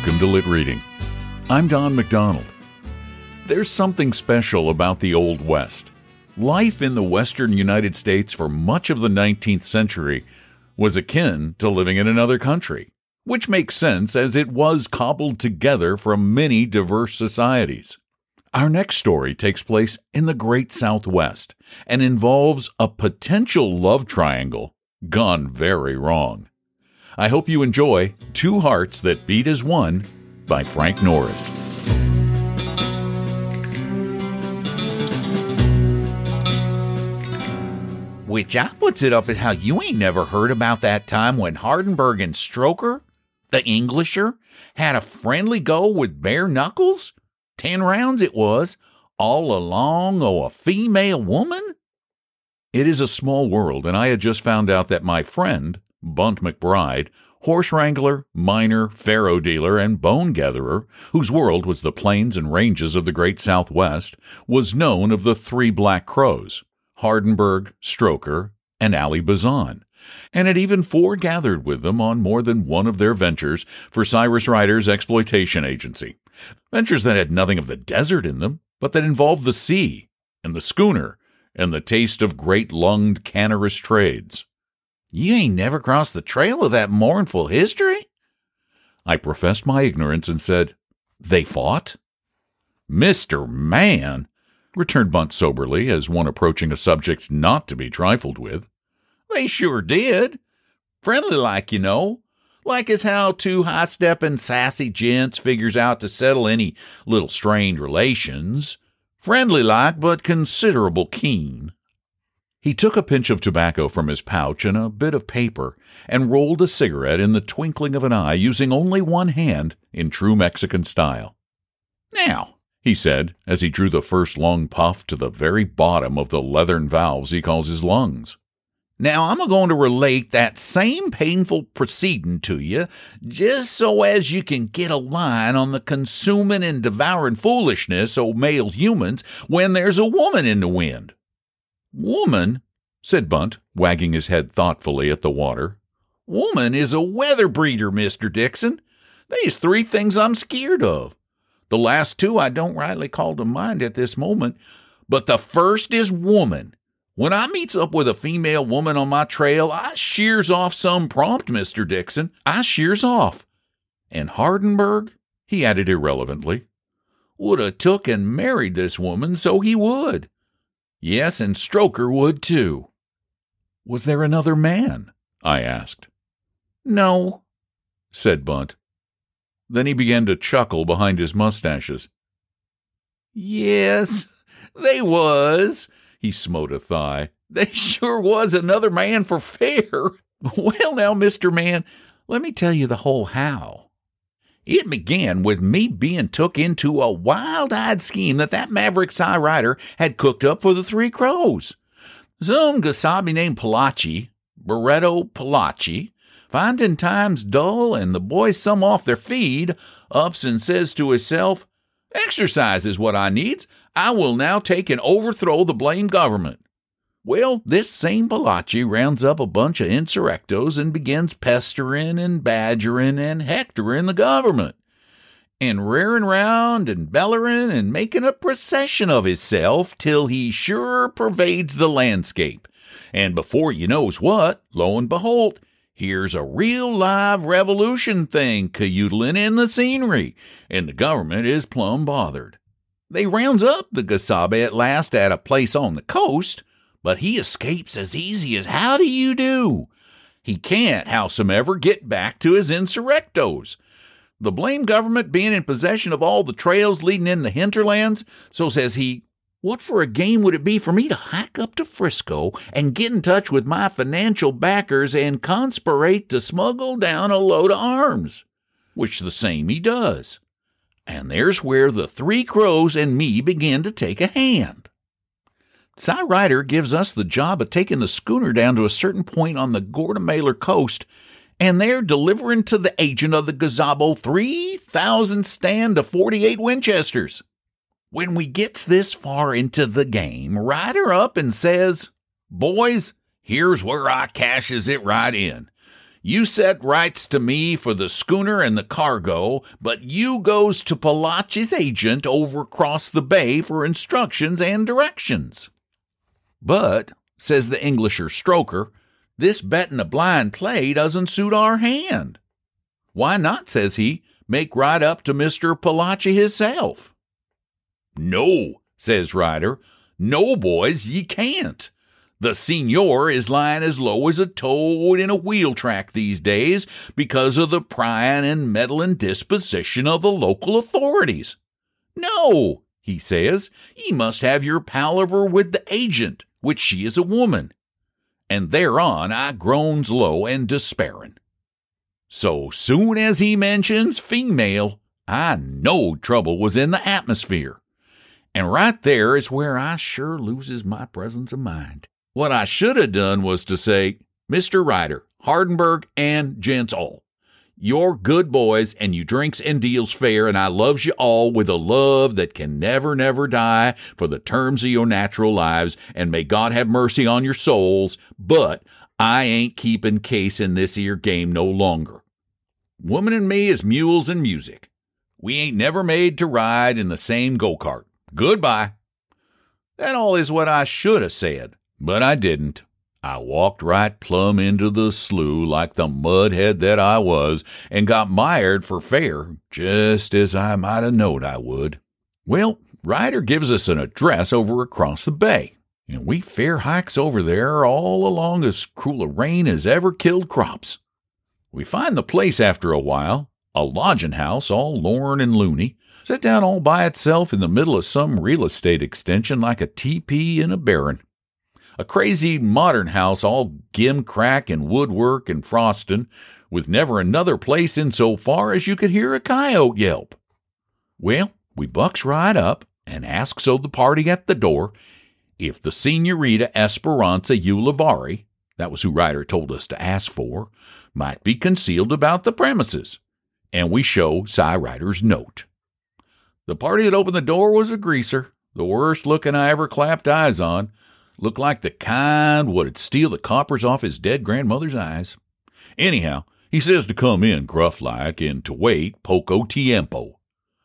Welcome to Lit Reading. I'm Don McDonald. There's something special about the Old West. Life in the western United States for much of the 19th century was akin to living in another country, which makes sense as it was cobbled together from many diverse societies. Our next story takes place in the Great Southwest and involves a potential love triangle gone very wrong. I hope you enjoy Two Hearts That Beat as One by Frank Norris. Which I puts it up at how you ain't never heard about that time when Hardenberg and Stroker, the Englisher, had a friendly go with bare knuckles? Ten rounds it was, all along o' a female woman? It is a small world, and I had just found out that my friend, Bunt McBride, horse wrangler, miner, faro dealer, and bone gatherer, whose world was the plains and ranges of the great Southwest, was known of the three Black Crows Hardenberg, Stroker, and Ali Bazan, and had even foregathered with them on more than one of their ventures for Cyrus Ryder's exploitation agency. Ventures that had nothing of the desert in them, but that involved the sea, and the schooner, and the taste of great lunged cannerous trades. You ain't never crossed the trail of that mournful history? I professed my ignorance and said, They fought? Mr. Man, returned Bunt soberly, as one approaching a subject not to be trifled with. They sure did. Friendly like, you know. Like as how two high steppin', sassy gents figures out to settle any little strained relations. Friendly like, but considerable keen. He took a pinch of tobacco from his pouch and a bit of paper, and rolled a cigarette in the twinkling of an eye, using only one hand in true Mexican style. Now, he said, as he drew the first long puff to the very bottom of the leathern valves he calls his lungs. Now I'm a going to relate that same painful proceeding to you, just so as you can get a line on the consuming and devouring foolishness o' male humans when there's a woman in the wind. Woman, said Bunt, wagging his head thoughtfully at the water. Woman is a weather breeder, Mr. Dixon. They's three things I'm skeered of. The last two I don't rightly call to mind at this moment, but the first is woman. When I meets up with a female woman on my trail, I shears off some prompt, Mr. Dixon. I shears off. And Hardenberg, he added irrelevantly, would have took and married this woman, so he would. Yes, and Stroker would too. Was there another man? I asked. No, said Bunt. Then he began to chuckle behind his mustaches. Yes, they was. He smote a thigh. They sure was another man for fair. Well, now, Mr. Man, let me tell you the whole how. It began with me being took into a wild eyed scheme that that maverick Cy Ryder had cooked up for the Three Crows. Some Gasabi named Palachi, Barreto Palachi, finding times dull and the boys some off their feed, ups and says to hisself, Exercise is what I needs. I will now take and overthrow the blame government. Well, this same Palachi rounds up a bunch of insurrectos and begins pesterin' and badgerin' and hectorin' the government, and rearin' round and bellerin' and makin' a procession of hisself till he sure pervades the landscape. And before you knows what, lo and behold, Here's a real live revolution thing cayoodling in the scenery, and the government is plumb bothered. They rounds up the Gesabe at last at a place on the coast, but he escapes as easy as how do you do. He can't, howsomever, get back to his insurrectos. The blame government being in possession of all the trails leading in the hinterlands, so says he, what for a game would it be for me to hike up to Frisco and get in touch with my financial backers and conspirate to smuggle down a load of arms? Which the same he does. And there's where the three crows and me begin to take a hand. Cy Ryder gives us the job of taking the schooner down to a certain point on the Gortamalar coast, and there delivering to the agent of the Gazabo 3,000 stand of 48 Winchesters. When we gets this far into the game, Ryder up and says, Boys, here's where I cashes it right in. You set rights to me for the schooner and the cargo, but you goes to Palachi's agent over across the bay for instructions and directions. But, says the Englisher Stroker, this betting a blind play doesn't suit our hand. Why not, says he, make right up to Mr. Palachi hisself? No, says Ryder. No, boys, ye can't. The senor is lying as low as a toad in a wheel track these days because of the prying and meddling disposition of the local authorities. No, he says, ye must have your palaver with the agent, which she is a woman. And thereon I groans low and despairin'. So soon as he mentions female, I knowed trouble was in the atmosphere. And right there is where I sure loses my presence of mind. What I should have done was to say, Mr. Ryder, Hardenberg, and gents all, you're good boys and you drinks and deals fair, and I loves you all with a love that can never, never die for the terms of your natural lives, and may God have mercy on your souls, but I ain't keepin' case in this this 'ere game no longer. Woman and me is mules and music. We ain't never made to ride in the same go kart. Goodbye. That all is what I should have said, but I didn't. I walked right plumb into the slough like the mudhead that I was, and got mired for fair, just as I might have knowed I would. Well, Ryder gives us an address over across the bay, and we fair hikes over there all along as cruel a rain as ever killed crops. We find the place after a while, a lodging house all lorn and loony, set down all by itself in the middle of some real estate extension like a teepee in a barren. A crazy modern house all gimcrack and woodwork and frostin', with never another place in so far as you could hear a coyote yelp. Well, we bucks right up and asks o the party at the door if the Senorita Esperanza Ulivari, that was who Ryder told us to ask for, might be concealed about the premises, and we show Cy Ryder's note. The party that opened the door was a greaser, the worst looking I ever clapped eyes on. Looked like the kind what'd steal the coppers off his dead grandmother's eyes. Anyhow, he says to come in gruff like and to wait poco tiempo.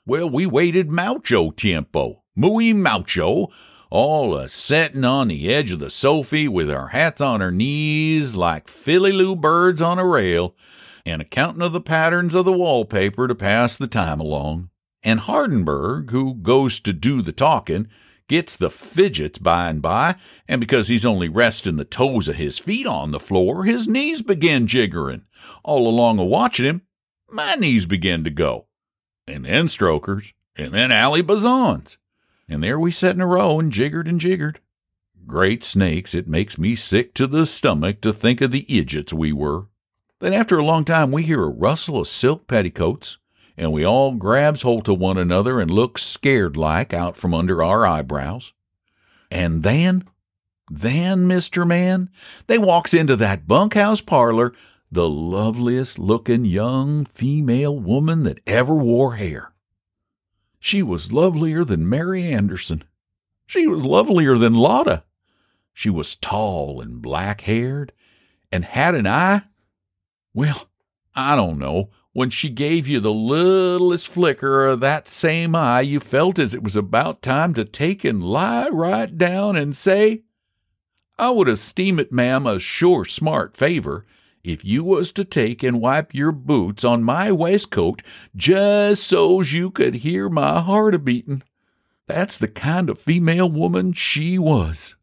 Well, we waited mucho tiempo, muy mucho, all a settin' on the edge of the sofy with our hats on our knees like filly-loo birds on a rail, and a countin' of the patterns of the wallpaper to pass the time along and Hardenberg, who goes to do the talking, gets the fidgets by and by, and because he's only resting the toes of his feet on the floor, his knees begin jiggering. All along a watching him, my knees begin to go. And then Stroker's, and then Allie Bazan's. And there we set in a row and jiggered and jiggered. Great snakes, it makes me sick to the stomach to think of the idiots we were. Then after a long time we hear a rustle of silk petticoats, and we all grabs holt of one another and looks scared like out from under our eyebrows. And then, then, Mr. Man, they walks into that bunkhouse parlor the loveliest looking young female woman that ever wore hair. She was lovelier than Mary Anderson. She was lovelier than Lotta. She was tall and black haired and had an eye. Well, I don't know when she gave you the littlest flicker of that same eye, you felt as it was about time to take and lie right down and say, I would esteem it, ma'am, a sure smart favor if you was to take and wipe your boots on my waistcoat just so's you could hear my heart a beatin'. That's the kind of female woman she was.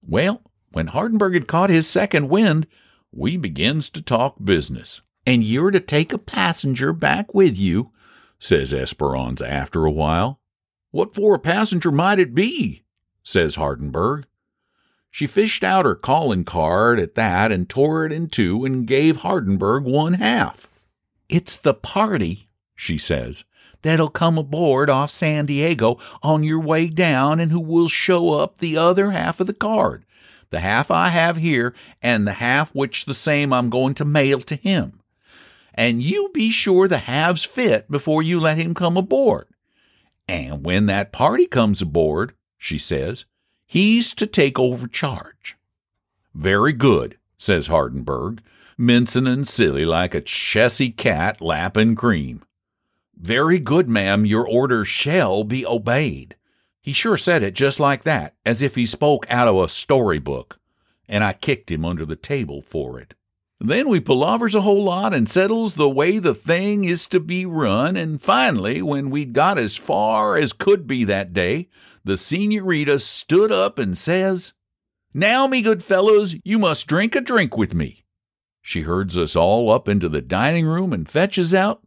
Well, when Hardenberg had caught his second wind, we begins to talk business. And you're to take a passenger back with you, says Esperanza after a while. What for a passenger might it be? says Hardenberg. She fished out her calling card at that and tore it in two and gave Hardenberg one half. It's the party, she says, that'll come aboard off San Diego on your way down and who will show up the other half of the card, the half I have here and the half which the same I'm going to mail to him. And you be sure the halves fit before you let him come aboard. And when that party comes aboard, she says, he's to take over charge. Very good, says Hardenberg, mincing and silly like a chessy cat lapping cream. Very good, ma'am, your order shall be obeyed. He sure said it just like that, as if he spoke out of a storybook, and I kicked him under the table for it. Then we palavers a whole lot and settles the way the thing is to be run, and finally, when we'd got as far as could be that day, the senorita stood up and says, Now, me good fellows, you must drink a drink with me. She herds us all up into the dining room and fetches out,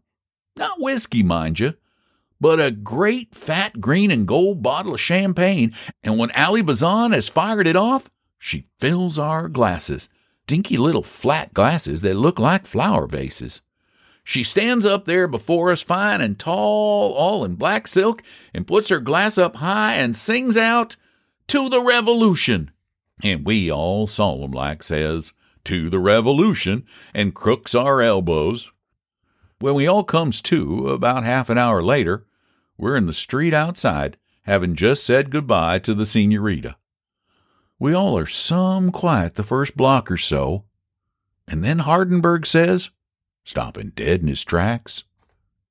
not whiskey, mind you, but a great fat green and gold bottle of champagne, and when Ali Bazan has fired it off, she fills our glasses dinky little flat glasses that look like flower vases. She stands up there before us, fine and tall, all in black silk, and puts her glass up high and sings out, To the Revolution! And we all solemn like says, To the Revolution, and crooks our elbows. When we all comes to, about half an hour later, we're in the street outside, having just said goodbye to the senorita. We all are some quiet the first block or so, and then Hardenberg says, stopping dead in his tracks,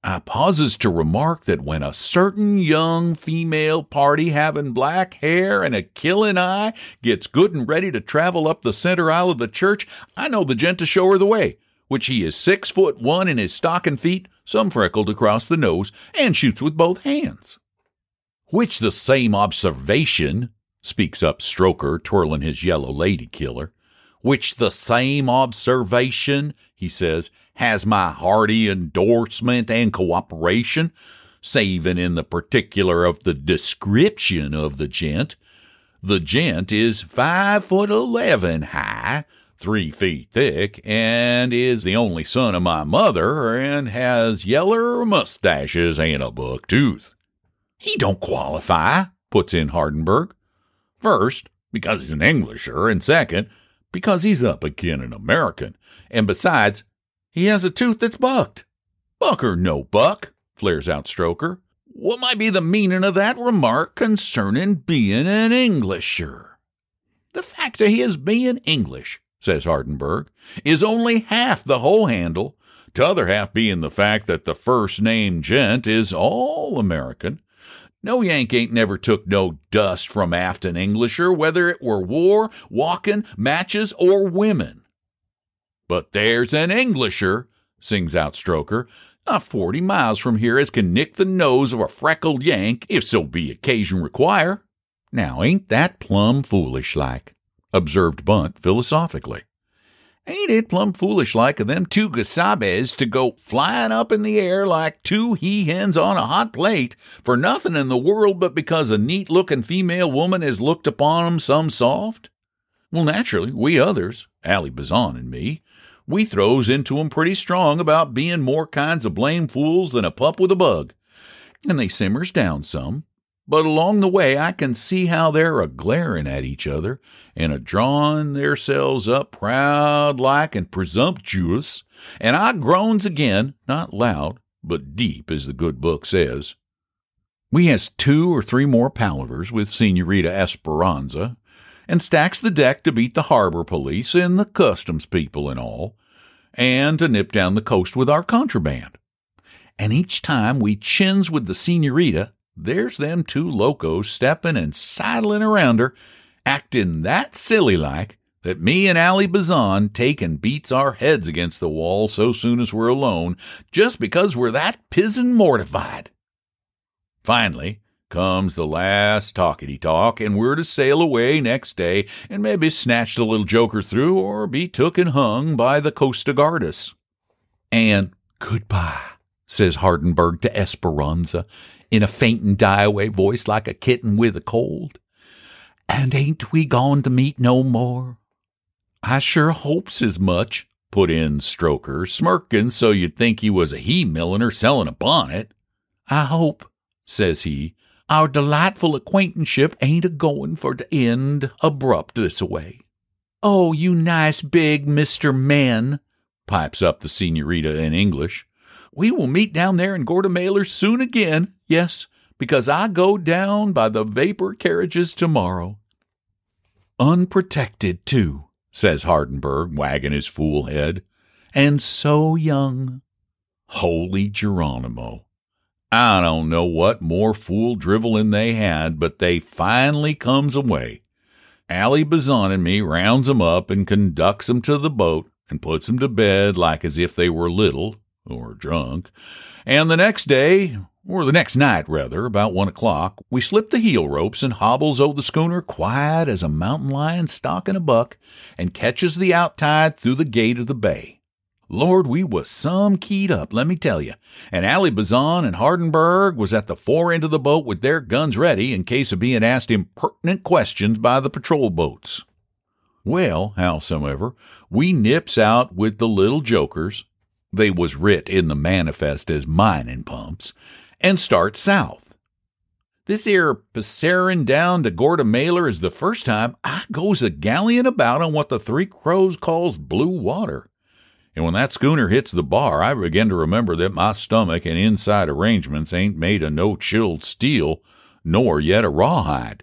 I pauses to remark that when a certain young female party having black hair and a killing eye gets good and ready to travel up the center aisle of the church, I know the gent to show her the way, which he is six foot one in his stocking feet, some freckled across the nose, and shoots with both hands. Which the same observation speaks up Stroker, twirling his yellow lady killer, which the same observation, he says, has my hearty endorsement and cooperation, saving in the particular of the description of the gent. The gent is five foot eleven high, three feet thick, and is the only son of my mother, and has yeller mustaches and a buck tooth. He don't qualify, puts in Hardenberg. First, because he's an Englisher, and second, because he's up agin an American, and besides, he has a tooth that's bucked. Buck or no buck, flares out Stroker. What might be the meaning of that remark concerning being an Englisher? The fact of his being English, says Hardenberg, is only half the whole handle, t'other half being the fact that the first name gent is all American, no Yank ain't never took no dust from aft an Englisher, whether it were war, walkin', matches, or women. But there's an Englisher, sings out Stroker, not forty miles from here as can nick the nose of a freckled Yank, if so be occasion require. Now ain't that plumb foolish like? observed Bunt philosophically. Ain't it plumb foolish like of them two Gesabes to go flying up in the air like two he hens on a hot plate for nothing in the world but because a neat looking female woman has looked upon 'em some soft? Well, naturally, we others, Ali Bazan and me, we throws into 'em pretty strong about being more kinds of blame fools than a pup with a bug, and they simmers down some, but along the way I can see how they're a glaring at each other and a drawing theirselves up proud like and presumptuous, and I groans again, not loud, but deep, as the good book says. We has two or three more palavers with Senorita Esperanza, and stacks the deck to beat the harbor police and the customs people and all, and to nip down the coast with our contraband. And each time we chins with the senorita, there's them two locos steppin' and sidlin' around her, actin' that silly like that me and Allie Bazan take and beats our heads against the wall so soon as we're alone, just because we're that pizen mortified. Finally, comes the last talkity talk, and we're to sail away next day and maybe snatch the little joker through or be took and hung by the Costa Guardas. And goodbye, says Hardenberg to Esperanza in a faint and die away voice like a kitten with a cold. And ain't we going to meet no more? I sure hopes as much, put in Stroker, smirking so you'd think he was a he milliner selling a bonnet. I hope, says he, our delightful acquaintanceship ain't a going for to end abrupt this away. Oh, you nice big Mr. Man, pipes up the senorita in English. We will meet down there in Gorda soon again. Yes, because I go down by the vapor carriages tomorrow. Unprotected, too, says Hardenberg, wagging his fool head. And so young. Holy Geronimo. I don't know what more fool driveling they had, but they finally comes away. Allie Bazan and me rounds 'em up and conducts 'em to the boat and puts 'em to bed like as if they were little or drunk. And the next day, or the next night rather, about one o'clock, we slip the heel ropes and hobbles o' the schooner quiet as a mountain lion stalking a buck, and catches the outtide through the gate of the bay. Lord, we was some keyed up, let me tell you. And Allie Bazan and Hardenberg was at the fore end of the boat with their guns ready in case of being asked impertinent questions by the patrol boats. Well, howsomever, we nips out with the little jokers, they was writ in the manifest as mining pumps, and start south. This ere passerin down to Gorda Mailer is the first time I goes a galleon about on what the Three Crows calls blue water. And when that schooner hits the bar, I begin to remember that my stomach and inside arrangements ain't made of no chilled steel, nor yet a rawhide.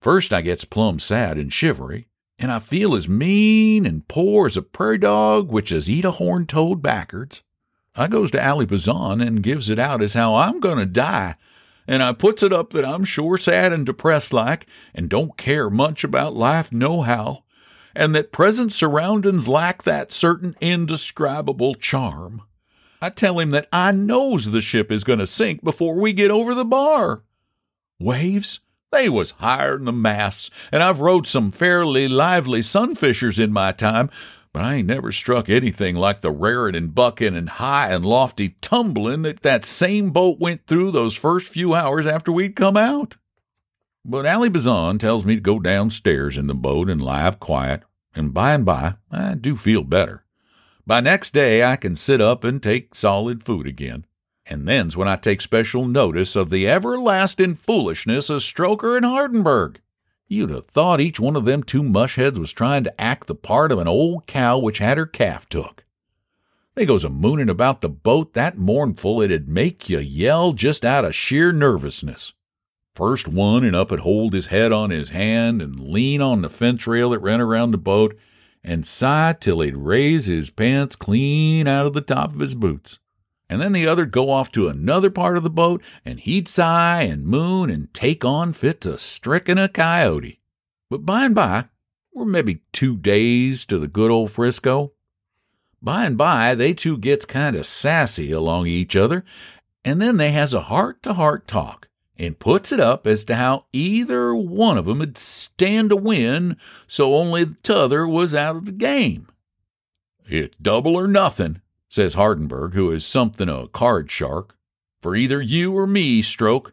First I gets plumb sad and shivery, and I feel as mean and poor as a prairie dog which has eat a horned toad backwards. I goes to Allie Bazan and gives it out as how I'm going to die, and I puts it up that I'm sure sad and depressed like, and don't care much about life nohow, and that present surroundings lack that certain indescribable charm. I tell him that I knows the ship is going to sink before we get over the bar. Waves? They was higher than the masts, and I've rode some fairly lively sunfishers in my time, but I ain't never struck anything like the rarin' and buckin' and high and lofty tumblin' that that same boat went through those first few hours after we'd come out. But Allie Bazan tells me to go downstairs in the boat and lie up quiet, and by and by I do feel better. By next day I can sit up and take solid food again. And then's when I take special notice of the everlasting foolishness of Stroker and Hardenberg. You'd have thought each one of them two mushheads was trying to act the part of an old cow which had her calf took. They goes a mooning about the boat that mournful it'd make you yell just out of sheer nervousness. First one and up and hold his head on his hand and lean on the fence rail that ran around the boat and sigh till he'd raise his pants clean out of the top of his boots and then the other'd go off to another part of the boat, and he'd sigh and moon and take on fit to stricken a coyote. But by and by, we're maybe two days to the good old Frisco. By and by, they two gets kind of sassy along each other, and then they has a heart to heart talk, and puts it up as to how either one of 'em'd stand to win, so only the t'other was out of the game. It's double or nothing, says Hardenberg, who is something of a card shark, for either you or me, Stroke.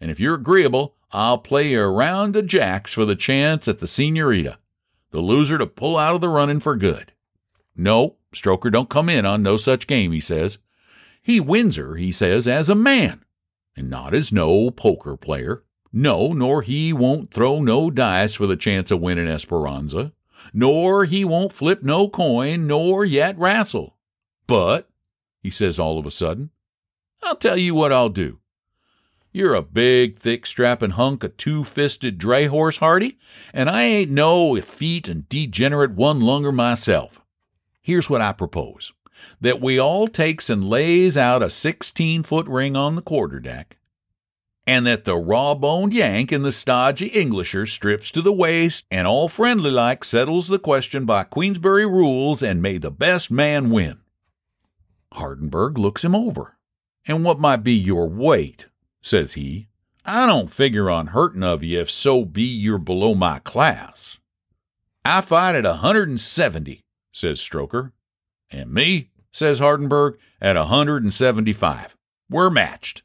And if you're agreeable, I'll play you a round of jacks for the chance at the senorita, the loser to pull out of the running for good. No, Stroker don't come in on no such game, he says. He wins her, he says, as a man, and not as no poker player. No, nor he won't throw no dice for the chance of winning Esperanza, nor he won't flip no coin, nor yet wrestle. But, he says all of a sudden, I'll tell you what I'll do. You're a big, thick, strapping hunk of two fisted dray horse, Hardy, and I ain't no effete and degenerate one lunger myself. Here's what I propose that we all takes and lays out a sixteen foot ring on the quarter deck. and that the raw boned Yank and the stodgy Englisher strips to the waist and all friendly like settles the question by Queensberry rules and may the best man win. Hardenberg looks him over. And what might be your weight? says he. I don't figure on hurting of you if so be you're below my class. I fight at a 170, says Stroker. And me, says Hardenberg, at a 175. We're matched.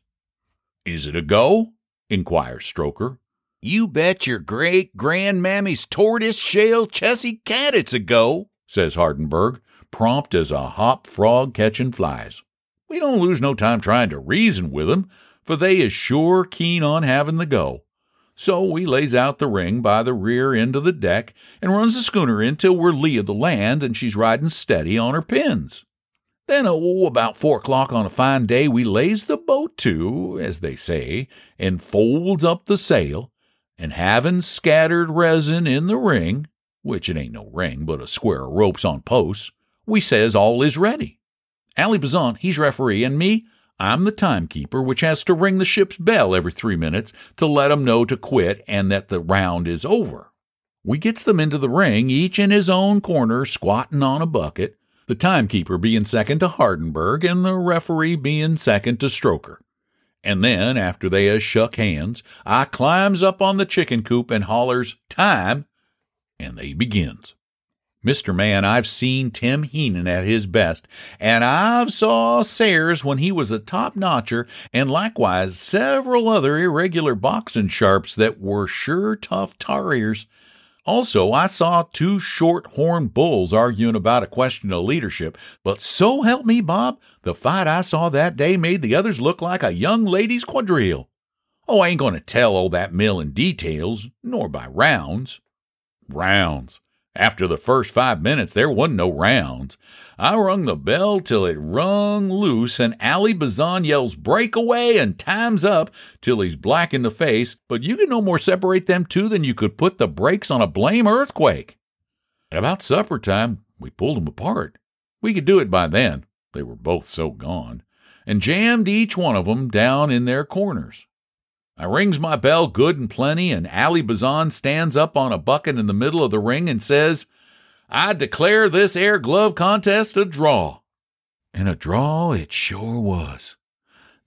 Is it a go? inquires Stroker. You bet your great grandmammy's tortoise shell Chessie cat it's a go, says Hardenberg, prompt as a hop frog catching flies. We don't lose no time trying to reason with 'em, for they is sure keen on having the go. So we lays out the ring by the rear end of the deck and runs the schooner in till we're lee of the land and she's riding steady on her pins. Then, oh, about four o'clock on a fine day, we lays the boat to, as they say, and folds up the sail, and having scattered resin in the ring, which it ain't no ring but a square of ropes on posts, we says all is ready. Allie Bazan, he's referee, and me, I'm the timekeeper, which has to ring the ship's bell every three minutes to let 'em know to quit and that the round is over. We gets them into the ring, each in his own corner, squatting on a bucket, the timekeeper being second to Hardenberg and the referee being second to Stroker. And then, after they has shook hands, I climbs up on the chicken coop and hollers, Time! And they begins. Mr. Man, I've seen Tim Heenan at his best, and I've saw Sayers when he was a top notcher, and likewise several other irregular boxing sharps that were sure tough tarriers. Also, I saw two short horned bulls arguing about a question of leadership, but so help me, Bob, the fight I saw that day made the others look like a young ladies' quadrille. Oh, I ain't going to tell all that mill in details, nor by rounds. Rounds. After the first five minutes, there wasn't no rounds. I rung the bell till it rung loose, and Allie Bazan yells breakaway and time's up till he's black in the face, but you could no more separate them two than you could put the brakes on a blame earthquake. At about supper time, we pulled 'em apart. We could do it by then, they were both so gone, and jammed each one of 'em down in their corners. I rings my bell good and plenty, and Allie Bazan stands up on a bucket in the middle of the ring and says, I declare this air glove contest a draw. And a draw it sure was.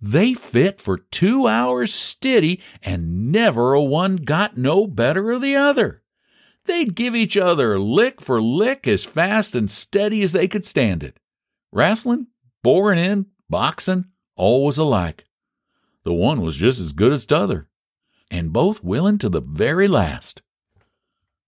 They fit for two hours stiddy, and never a one got no better of the other. They'd give each other lick for lick as fast and steady as they could stand it. Wrestling, boring in, boxing, all was alike. The one was just as good as t'other, and both willing to the very last.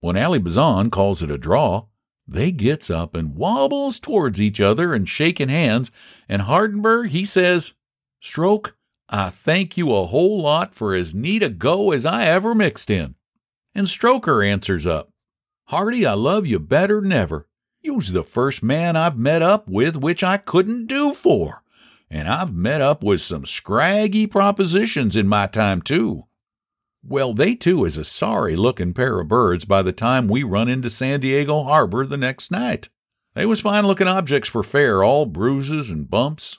When Allie Bazan calls it a draw, they gets up and wobbles towards each other and shaking hands, and Hardenberg he says, Stroke, I thank you a whole lot for as neat a go as I ever mixed in. And Stroker answers up, Hardy, I love you better'n ever. You's the first man I've met up with which I couldn't do for and I've met up with some scraggy propositions in my time, too. Well, they too is a sorry looking pair of birds by the time we run into San Diego Harbor the next night. They was fine looking objects for fair, all bruises and bumps.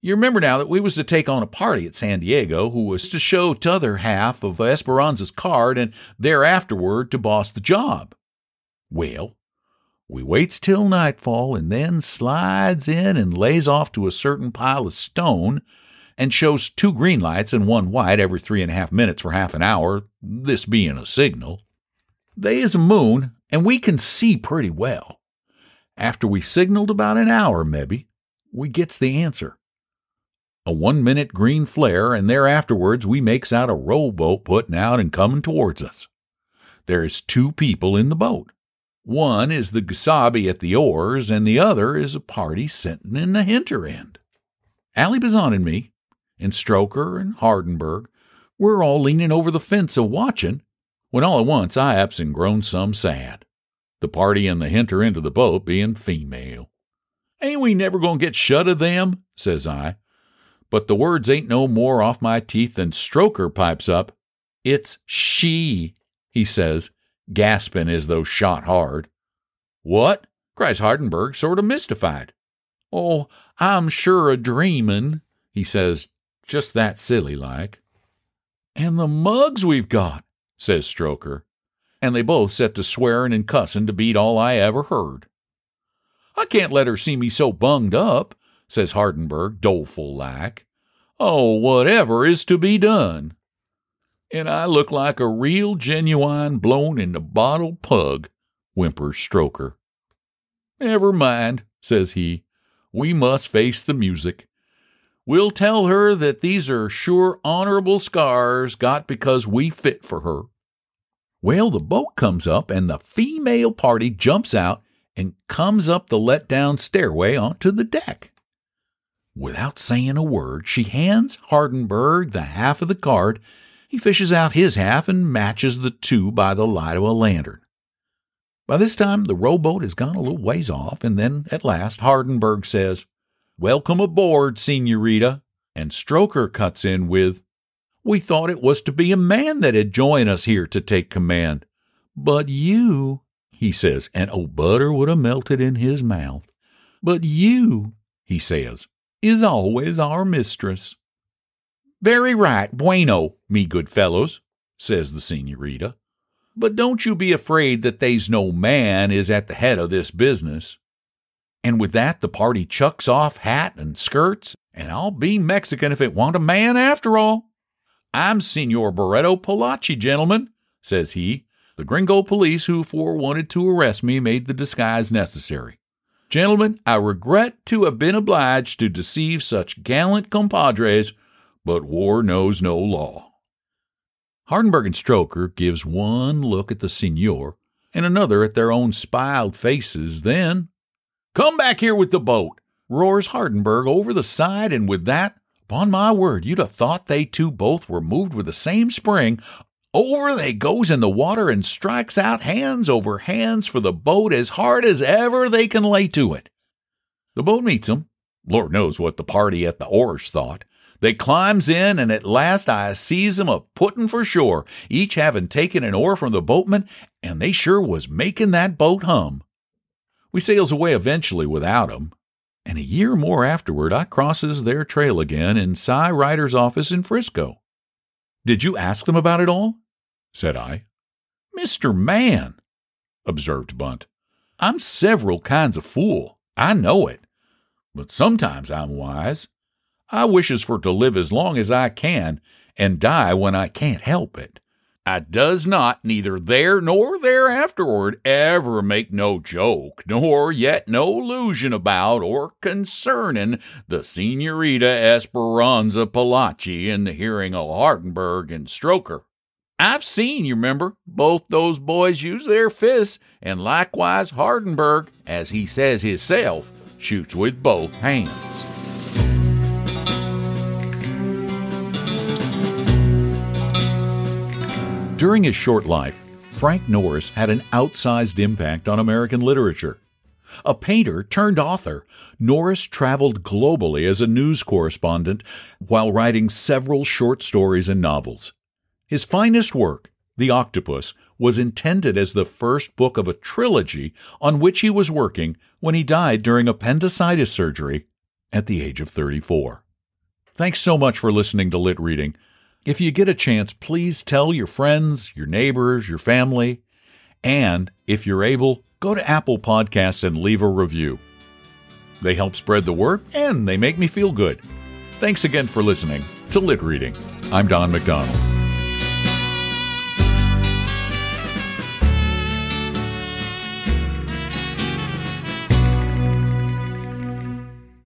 You remember now that we was to take on a party at San Diego who was to show t'other half of Esperanza's card and thereafterward to boss the job. Well, we waits till nightfall and then slides in and lays off to a certain pile of stone and shows two green lights and one white every three and a half minutes for half an hour, this being a signal. They is a moon, and we can see pretty well. After we signaled about an hour, maybe, we gets the answer. A one minute green flare, and thereafterwards we makes out a rowboat putting out and coming towards us. There is two people in the boat. One is the Gesabe at the oars, and the other is a party sitting in the hinter end. Allie Bazan and me, and Stroker and Hardenberg, we're all leaning over the fence a watchin', when all at once I ups and grown some sad. The party in the hinter end of the boat being female. Ain't we never going to get shut of them? says I. But the words ain't no more off my teeth than Stroker pipes up. It's she, he says, gasping as though shot hard. What? cries Hardenberg, sort of mystified. Oh, I'm sure a dreamin', he says, just that silly like. And the mugs we've got, says Stroker. And they both set to swearing and cussing to beat all I ever heard. I can't let her see me so bunged up, says Hardenberg, doleful like. Oh, whatever is to be done? And I look like a real genuine blown in the bottle pug, whimpers Stroker. Never mind, says he. We must face the music. We'll tell her that these are sure honorable scars got because we fit for her. Well, the boat comes up and the female party jumps out and comes up the let down stairway onto the deck. Without saying a word, she hands Hardenberg the half of the card. He fishes out his half and matches the two by the light of a lantern. By this time, the rowboat has gone a little ways off, and then at last Hardenberg says, Welcome aboard, Senorita. And Stroker cuts in with, We thought it was to be a man that had joined us here to take command. But you, he says, and oh, butter would have melted in his mouth. But you, he says, is always our mistress. Very right, bueno, me good fellows, says the senorita. But don't you be afraid that they's no man is at the head of this business. And with that, the party chucks off hat and skirts, and I'll be Mexican if it want a man after all. I'm Senor Barreto Palachi, gentlemen, says he. The gringo police who for wanted to arrest me made the disguise necessary. Gentlemen, I regret to have been obliged to deceive such gallant compadres, but war knows no law. Hardenberg and Stroker gives one look at the Signor and another at their own spiled faces, then, Come back here with the boat, roars Hardenberg over the side, and with that, upon my word, you'd have thought they two both were moved with the same spring. Over they goes in the water and strikes out hands over hands for the boat as hard as ever they can lay to it. The boat meets 'em. Lord knows what the party at the oars thought. They climbs in, and at last I sees 'em a puttin' for shore, each having taken an oar from the boatman, and they sure was making that boat hum. We sails away eventually without 'em, and a year more afterward I crosses their trail again in Cy Ryder's office in Frisco. Did you ask them about it all? said I. Mr. Man, observed Bunt, I'm several kinds of fool. I know it. But sometimes I'm wise. I wishes for to live as long as I can and die when I can't help it. I does not, neither there nor there afterward, ever make no joke, nor yet no illusion about or concerning the Senorita Esperanza Palachi in the hearing of Hardenberg and Stroker. I've seen, you remember, both those boys use their fists, and likewise Hardenberg, as he says hisself, shoots with both hands. During his short life, Frank Norris had an outsized impact on American literature. A painter turned author, Norris traveled globally as a news correspondent while writing several short stories and novels. His finest work, The Octopus, was intended as the first book of a trilogy on which he was working when he died during appendicitis surgery at the age of 34. Thanks so much for listening to Lit Reading. If you get a chance, please tell your friends, your neighbors, your family, and if you're able, go to Apple Podcasts and leave a review. They help spread the word and they make me feel good. Thanks again for listening to Lit Reading. I'm Don McDonald.